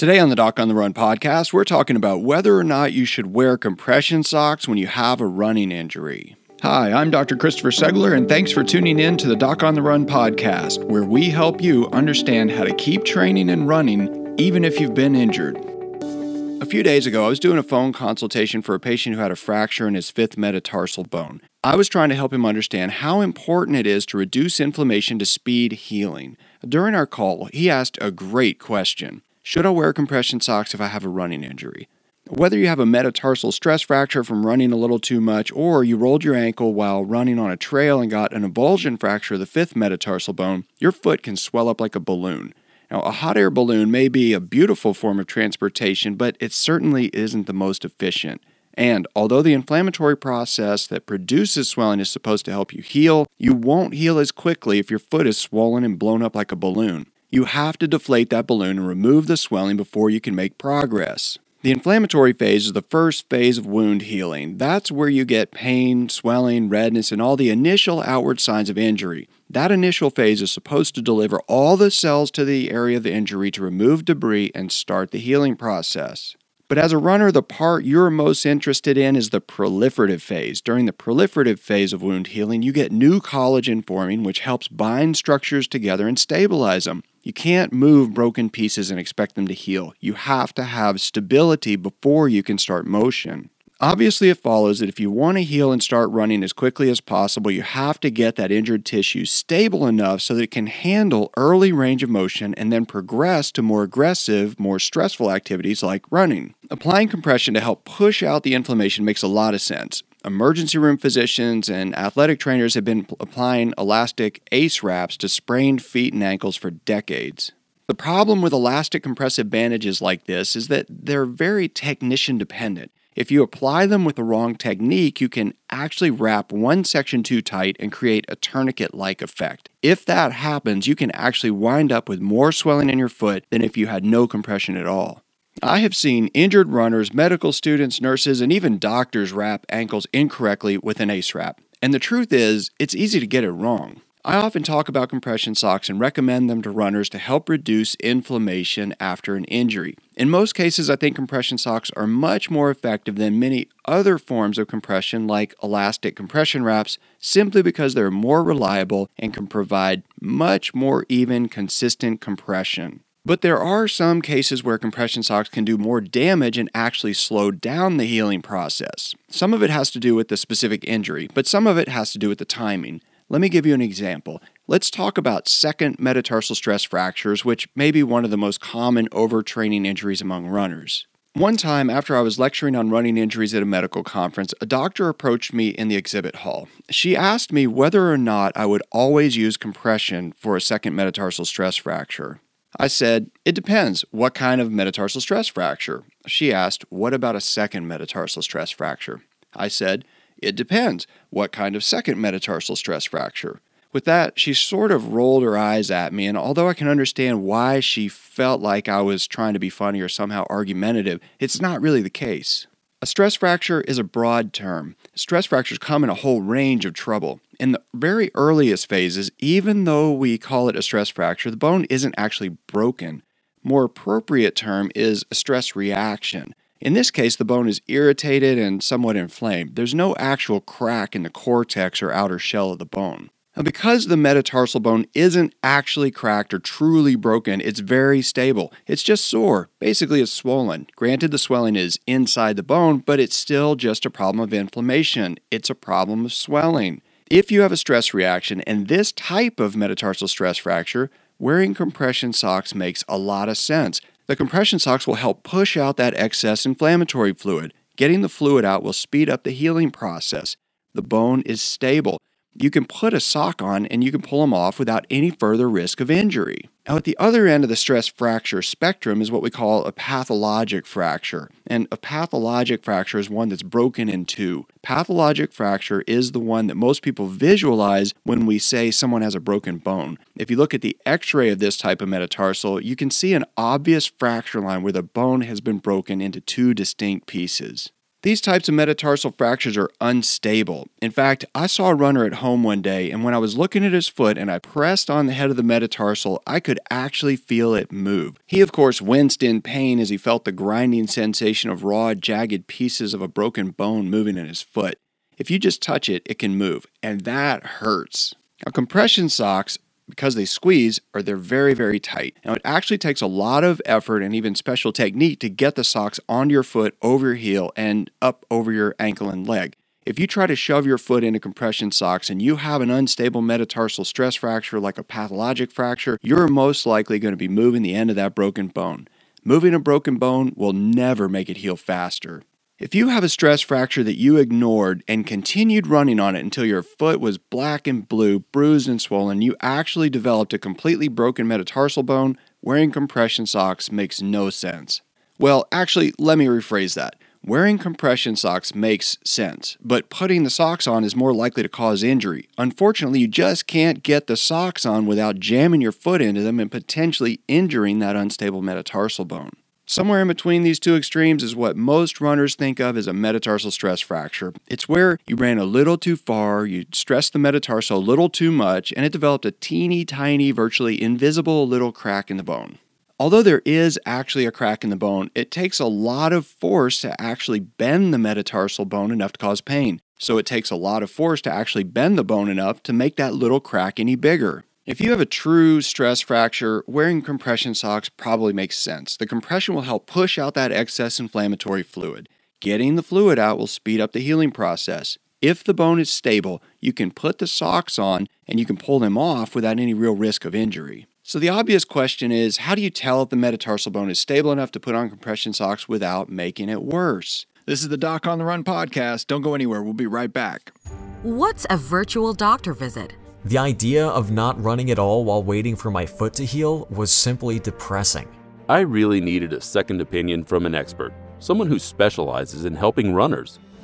Today on the Doc on the Run podcast, we're talking about whether or not you should wear compression socks when you have a running injury. Hi, I'm Dr. Christopher Segler, and thanks for tuning in to the Doc on the Run podcast, where we help you understand how to keep training and running even if you've been injured. A few days ago, I was doing a phone consultation for a patient who had a fracture in his fifth metatarsal bone. I was trying to help him understand how important it is to reduce inflammation to speed healing. During our call, he asked a great question should I wear compression socks if I have a running injury? Whether you have a metatarsal stress fracture from running a little too much, or you rolled your ankle while running on a trail and got an avulsion fracture of the fifth metatarsal bone, your foot can swell up like a balloon. Now, a hot air balloon may be a beautiful form of transportation, but it certainly isn't the most efficient. And although the inflammatory process that produces swelling is supposed to help you heal, you won't heal as quickly if your foot is swollen and blown up like a balloon. You have to deflate that balloon and remove the swelling before you can make progress. The inflammatory phase is the first phase of wound healing. That's where you get pain, swelling, redness, and all the initial outward signs of injury. That initial phase is supposed to deliver all the cells to the area of the injury to remove debris and start the healing process. But as a runner, the part you're most interested in is the proliferative phase. During the proliferative phase of wound healing, you get new collagen forming, which helps bind structures together and stabilize them. You can't move broken pieces and expect them to heal. You have to have stability before you can start motion. Obviously, it follows that if you want to heal and start running as quickly as possible, you have to get that injured tissue stable enough so that it can handle early range of motion and then progress to more aggressive, more stressful activities like running. Applying compression to help push out the inflammation makes a lot of sense. Emergency room physicians and athletic trainers have been applying elastic ACE wraps to sprained feet and ankles for decades. The problem with elastic compressive bandages like this is that they're very technician dependent. If you apply them with the wrong technique, you can actually wrap one section too tight and create a tourniquet like effect. If that happens, you can actually wind up with more swelling in your foot than if you had no compression at all. I have seen injured runners, medical students, nurses, and even doctors wrap ankles incorrectly with an ACE wrap. And the truth is, it's easy to get it wrong. I often talk about compression socks and recommend them to runners to help reduce inflammation after an injury. In most cases, I think compression socks are much more effective than many other forms of compression, like elastic compression wraps, simply because they're more reliable and can provide much more even, consistent compression. But there are some cases where compression socks can do more damage and actually slow down the healing process. Some of it has to do with the specific injury, but some of it has to do with the timing. Let me give you an example. Let's talk about second metatarsal stress fractures, which may be one of the most common overtraining injuries among runners. One time, after I was lecturing on running injuries at a medical conference, a doctor approached me in the exhibit hall. She asked me whether or not I would always use compression for a second metatarsal stress fracture. I said, It depends. What kind of metatarsal stress fracture? She asked, What about a second metatarsal stress fracture? I said, it depends. What kind of second metatarsal stress fracture? With that, she sort of rolled her eyes at me, and although I can understand why she felt like I was trying to be funny or somehow argumentative, it's not really the case. A stress fracture is a broad term. Stress fractures come in a whole range of trouble. In the very earliest phases, even though we call it a stress fracture, the bone isn't actually broken. More appropriate term is a stress reaction. In this case, the bone is irritated and somewhat inflamed. There's no actual crack in the cortex or outer shell of the bone. Now, because the metatarsal bone isn't actually cracked or truly broken, it's very stable. It's just sore. Basically, it's swollen. Granted, the swelling is inside the bone, but it's still just a problem of inflammation. It's a problem of swelling. If you have a stress reaction and this type of metatarsal stress fracture, wearing compression socks makes a lot of sense. The compression socks will help push out that excess inflammatory fluid. Getting the fluid out will speed up the healing process. The bone is stable you can put a sock on and you can pull them off without any further risk of injury. Now, at the other end of the stress fracture spectrum is what we call a pathologic fracture. And a pathologic fracture is one that's broken in two. Pathologic fracture is the one that most people visualize when we say someone has a broken bone. If you look at the x ray of this type of metatarsal, you can see an obvious fracture line where the bone has been broken into two distinct pieces. These types of metatarsal fractures are unstable. In fact, I saw a runner at home one day, and when I was looking at his foot and I pressed on the head of the metatarsal, I could actually feel it move. He, of course, winced in pain as he felt the grinding sensation of raw, jagged pieces of a broken bone moving in his foot. If you just touch it, it can move, and that hurts. Now, compression socks because they squeeze or they're very, very tight. Now, it actually takes a lot of effort and even special technique to get the socks onto your foot, over your heel, and up over your ankle and leg. If you try to shove your foot into compression socks and you have an unstable metatarsal stress fracture like a pathologic fracture, you're most likely going to be moving the end of that broken bone. Moving a broken bone will never make it heal faster. If you have a stress fracture that you ignored and continued running on it until your foot was black and blue, bruised and swollen, you actually developed a completely broken metatarsal bone, wearing compression socks makes no sense. Well, actually, let me rephrase that. Wearing compression socks makes sense, but putting the socks on is more likely to cause injury. Unfortunately, you just can't get the socks on without jamming your foot into them and potentially injuring that unstable metatarsal bone. Somewhere in between these two extremes is what most runners think of as a metatarsal stress fracture. It's where you ran a little too far, you stressed the metatarsal a little too much, and it developed a teeny tiny, virtually invisible little crack in the bone. Although there is actually a crack in the bone, it takes a lot of force to actually bend the metatarsal bone enough to cause pain. So it takes a lot of force to actually bend the bone enough to make that little crack any bigger. If you have a true stress fracture, wearing compression socks probably makes sense. The compression will help push out that excess inflammatory fluid. Getting the fluid out will speed up the healing process. If the bone is stable, you can put the socks on and you can pull them off without any real risk of injury. So, the obvious question is how do you tell if the metatarsal bone is stable enough to put on compression socks without making it worse? This is the Doc on the Run podcast. Don't go anywhere. We'll be right back. What's a virtual doctor visit? The idea of not running at all while waiting for my foot to heal was simply depressing. I really needed a second opinion from an expert, someone who specializes in helping runners.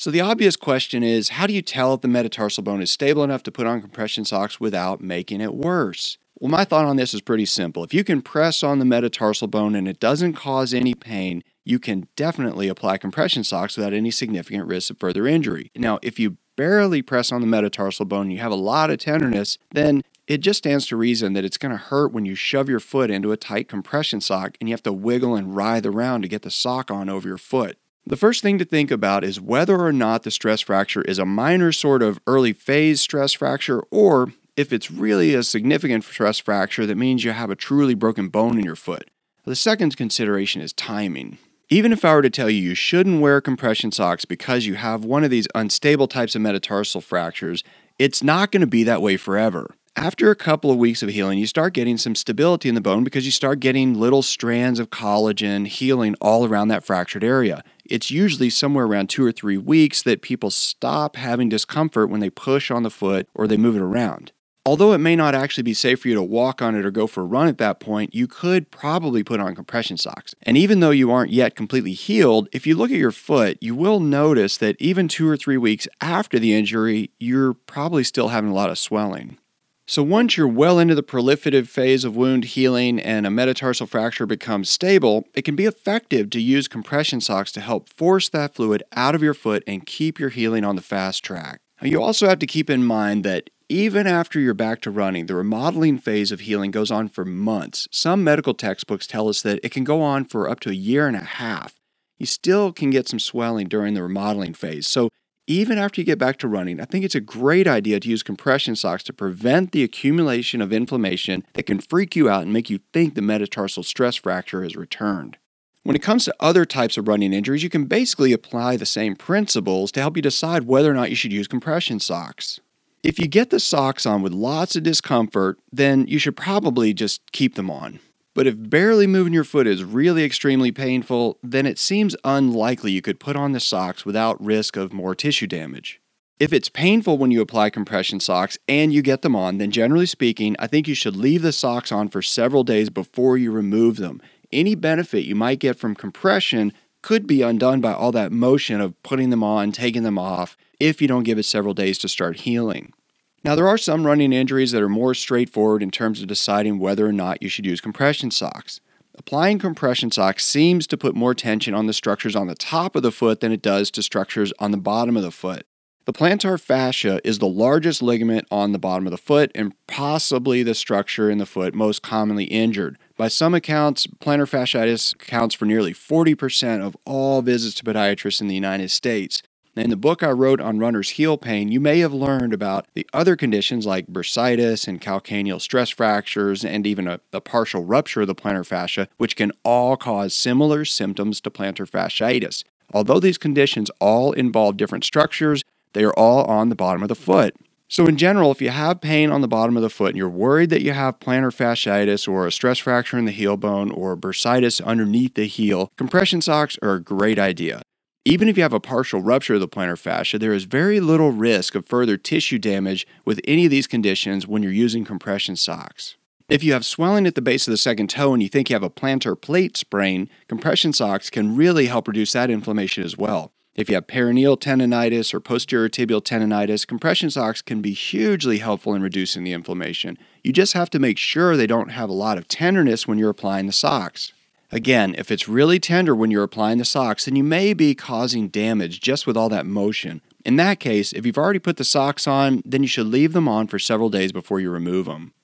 So, the obvious question is how do you tell if the metatarsal bone is stable enough to put on compression socks without making it worse? Well, my thought on this is pretty simple. If you can press on the metatarsal bone and it doesn't cause any pain, you can definitely apply compression socks without any significant risk of further injury. Now, if you barely press on the metatarsal bone and you have a lot of tenderness, then it just stands to reason that it's going to hurt when you shove your foot into a tight compression sock and you have to wiggle and writhe around to get the sock on over your foot. The first thing to think about is whether or not the stress fracture is a minor sort of early phase stress fracture or if it's really a significant stress fracture that means you have a truly broken bone in your foot. The second consideration is timing. Even if I were to tell you you shouldn't wear compression socks because you have one of these unstable types of metatarsal fractures, it's not going to be that way forever. After a couple of weeks of healing, you start getting some stability in the bone because you start getting little strands of collagen healing all around that fractured area it's usually somewhere around two or three weeks that people stop having discomfort when they push on the foot or they move it around. Although it may not actually be safe for you to walk on it or go for a run at that point, you could probably put on compression socks. And even though you aren't yet completely healed, if you look at your foot, you will notice that even two or three weeks after the injury, you're probably still having a lot of swelling. So, once you're well into the proliferative phase of wound healing and a metatarsal fracture becomes stable, it can be effective to use compression socks to help force that fluid out of your foot and keep your healing on the fast track. Now, you also have to keep in mind that even after you're back to running, the remodeling phase of healing goes on for months. Some medical textbooks tell us that it can go on for up to a year and a half. You still can get some swelling during the remodeling phase. So, even after you get back to running, I think it's a great idea to use compression socks to prevent the accumulation of inflammation that can freak you out and make you think the metatarsal stress fracture has returned. When it comes to other types of running injuries, you can basically apply the same principles to help you decide whether or not you should use compression socks. If you get the socks on with lots of discomfort, then you should probably just keep them on. But if barely moving your foot is really extremely painful, then it seems unlikely you could put on the socks without risk of more tissue damage. If it's painful when you apply compression socks and you get them on, then generally speaking, I think you should leave the socks on for several days before you remove them. Any benefit you might get from compression could be undone by all that motion of putting them on, taking them off, if you don't give it several days to start healing. Now, there are some running injuries that are more straightforward in terms of deciding whether or not you should use compression socks. Applying compression socks seems to put more tension on the structures on the top of the foot than it does to structures on the bottom of the foot. The plantar fascia is the largest ligament on the bottom of the foot and possibly the structure in the foot most commonly injured. By some accounts, plantar fasciitis accounts for nearly 40% of all visits to podiatrists in the United States. In the book I wrote on runner's heel pain, you may have learned about the other conditions like bursitis and calcaneal stress fractures and even a, a, partial rupture of the plantar fascia, which can all cause similar symptoms to plantar fasciitis. Although these conditions all involve different structures, they are all on the bottom of the foot. So, in general, if you have pain on the bottom of the foot and you're worried that you have plantar fasciitis or a stress fracture in the heel bone or bursitis underneath the heel, compression socks are a great idea. Even if you have a partial rupture of the plantar fascia, there is very little risk of further tissue damage with any of these conditions when you're using compression socks. If you have swelling at the base of the second toe and you think you have a plantar plate sprain, compression socks can really help reduce that inflammation as well. If you have peroneal tendonitis or posterior tibial tendonitis, compression socks can be hugely helpful in reducing the inflammation. You just have to make sure they don't have a lot of tenderness when you're applying the socks. Again, if it's really tender when you're applying the socks, then you may be causing damage just with all that motion. In that case, if you've already put the socks on, then you should leave them on for several days before you remove them.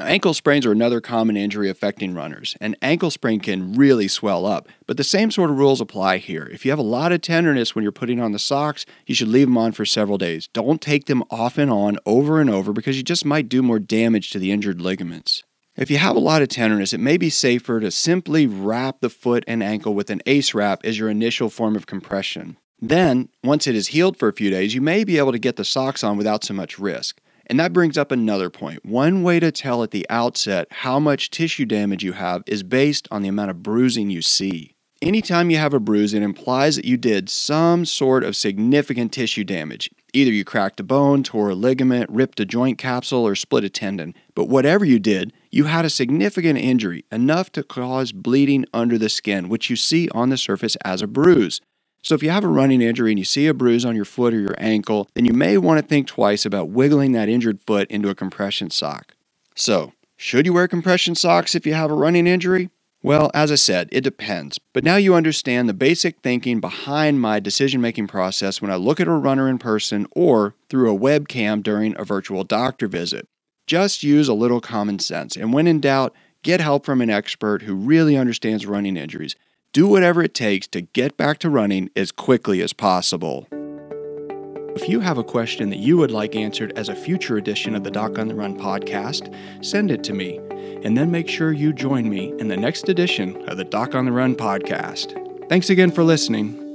Ankle sprains are another common injury affecting runners. An ankle sprain can really swell up, but the same sort of rules apply here. If you have a lot of tenderness when you're putting on the socks, you should leave them on for several days. Don't take them off and on over and over because you just might do more damage to the injured ligaments. If you have a lot of tenderness, it may be safer to simply wrap the foot and ankle with an ACE wrap as your initial form of compression. Then, once it is healed for a few days, you may be able to get the socks on without so much risk. And that brings up another point. One way to tell at the outset how much tissue damage you have is based on the amount of bruising you see. Anytime you have a bruise, it implies that you did some sort of significant tissue damage. Either you cracked a bone, tore a ligament, ripped a joint capsule, or split a tendon. But whatever you did, you had a significant injury, enough to cause bleeding under the skin, which you see on the surface as a bruise. So if you have a running injury and you see a bruise on your foot or your ankle, then you may want to think twice about wiggling that injured foot into a compression sock. So, should you wear compression socks if you have a running injury? Well, as I said, it depends. But now you understand the basic thinking behind my decision making process when I look at a runner in person or through a webcam during a virtual doctor visit. Just use a little common sense, and when in doubt, get help from an expert who really understands running injuries. Do whatever it takes to get back to running as quickly as possible. If you have a question that you would like answered as a future edition of the Doc on the Run podcast, send it to me and then make sure you join me in the next edition of the Doc on the Run podcast. Thanks again for listening.